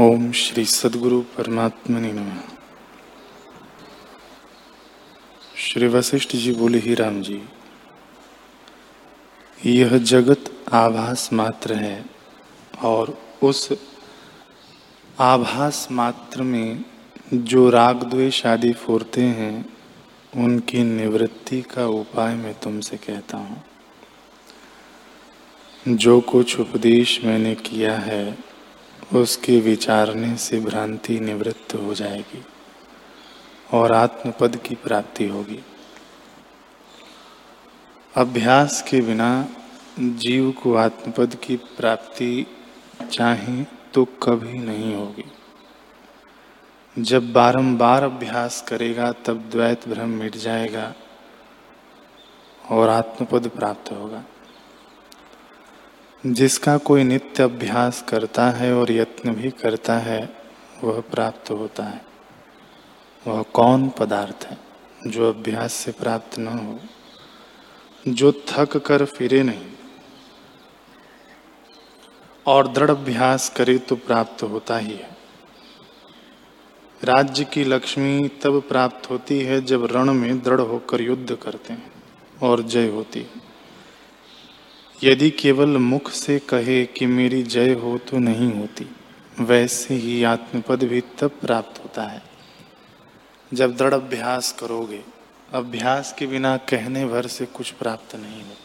ओम श्री सदगुरु परमात्मा नमः। श्री वशिष्ठ जी बोले, ही राम जी, यह जगत आभास मात्र है और उस आभास मात्र में जो राग, द्वेष आदि फूरते हैं, उनकी निवृत्ति का उपाय मैं तुमसे कहता हूँ। जो कुछ उपदेश मैंने किया है उसके विचारने से भ्रांति निवृत्त हो जाएगी और आत्मपद की प्राप्ति होगी। अभ्यास के बिना जीव को आत्मपद की प्राप्ति चाहे तो कभी नहीं होगी। जब बारंबार अभ्यास करेगा, तब द्वैत भ्रम मिट जाएगा और आत्मपद प्राप्त होगा। जिसका कोई नित्य अभ्यास करता है और यत्न भी करता है, वह प्राप्त होता है। वह कौन पदार्थ है जो अभ्यास से प्राप्त न हो, जो थक कर फिरे नहीं? और दृढ़ अभ्यास करे तो प्राप्त होता ही है। राज्य की लक्ष्मी तब प्राप्त होती है जब रण में दृढ़ होकर युद्ध करते हैं और जय होती है। यदि केवल मुख से कहे कि मेरी जय हो तो नहीं होती, वैसे ही आत्मपद भी तब प्राप्त होता है। जब दृढ़ अभ्यास करोगे, अभ्यास के बिना कहने भर से कुछ प्राप्त नहीं होता।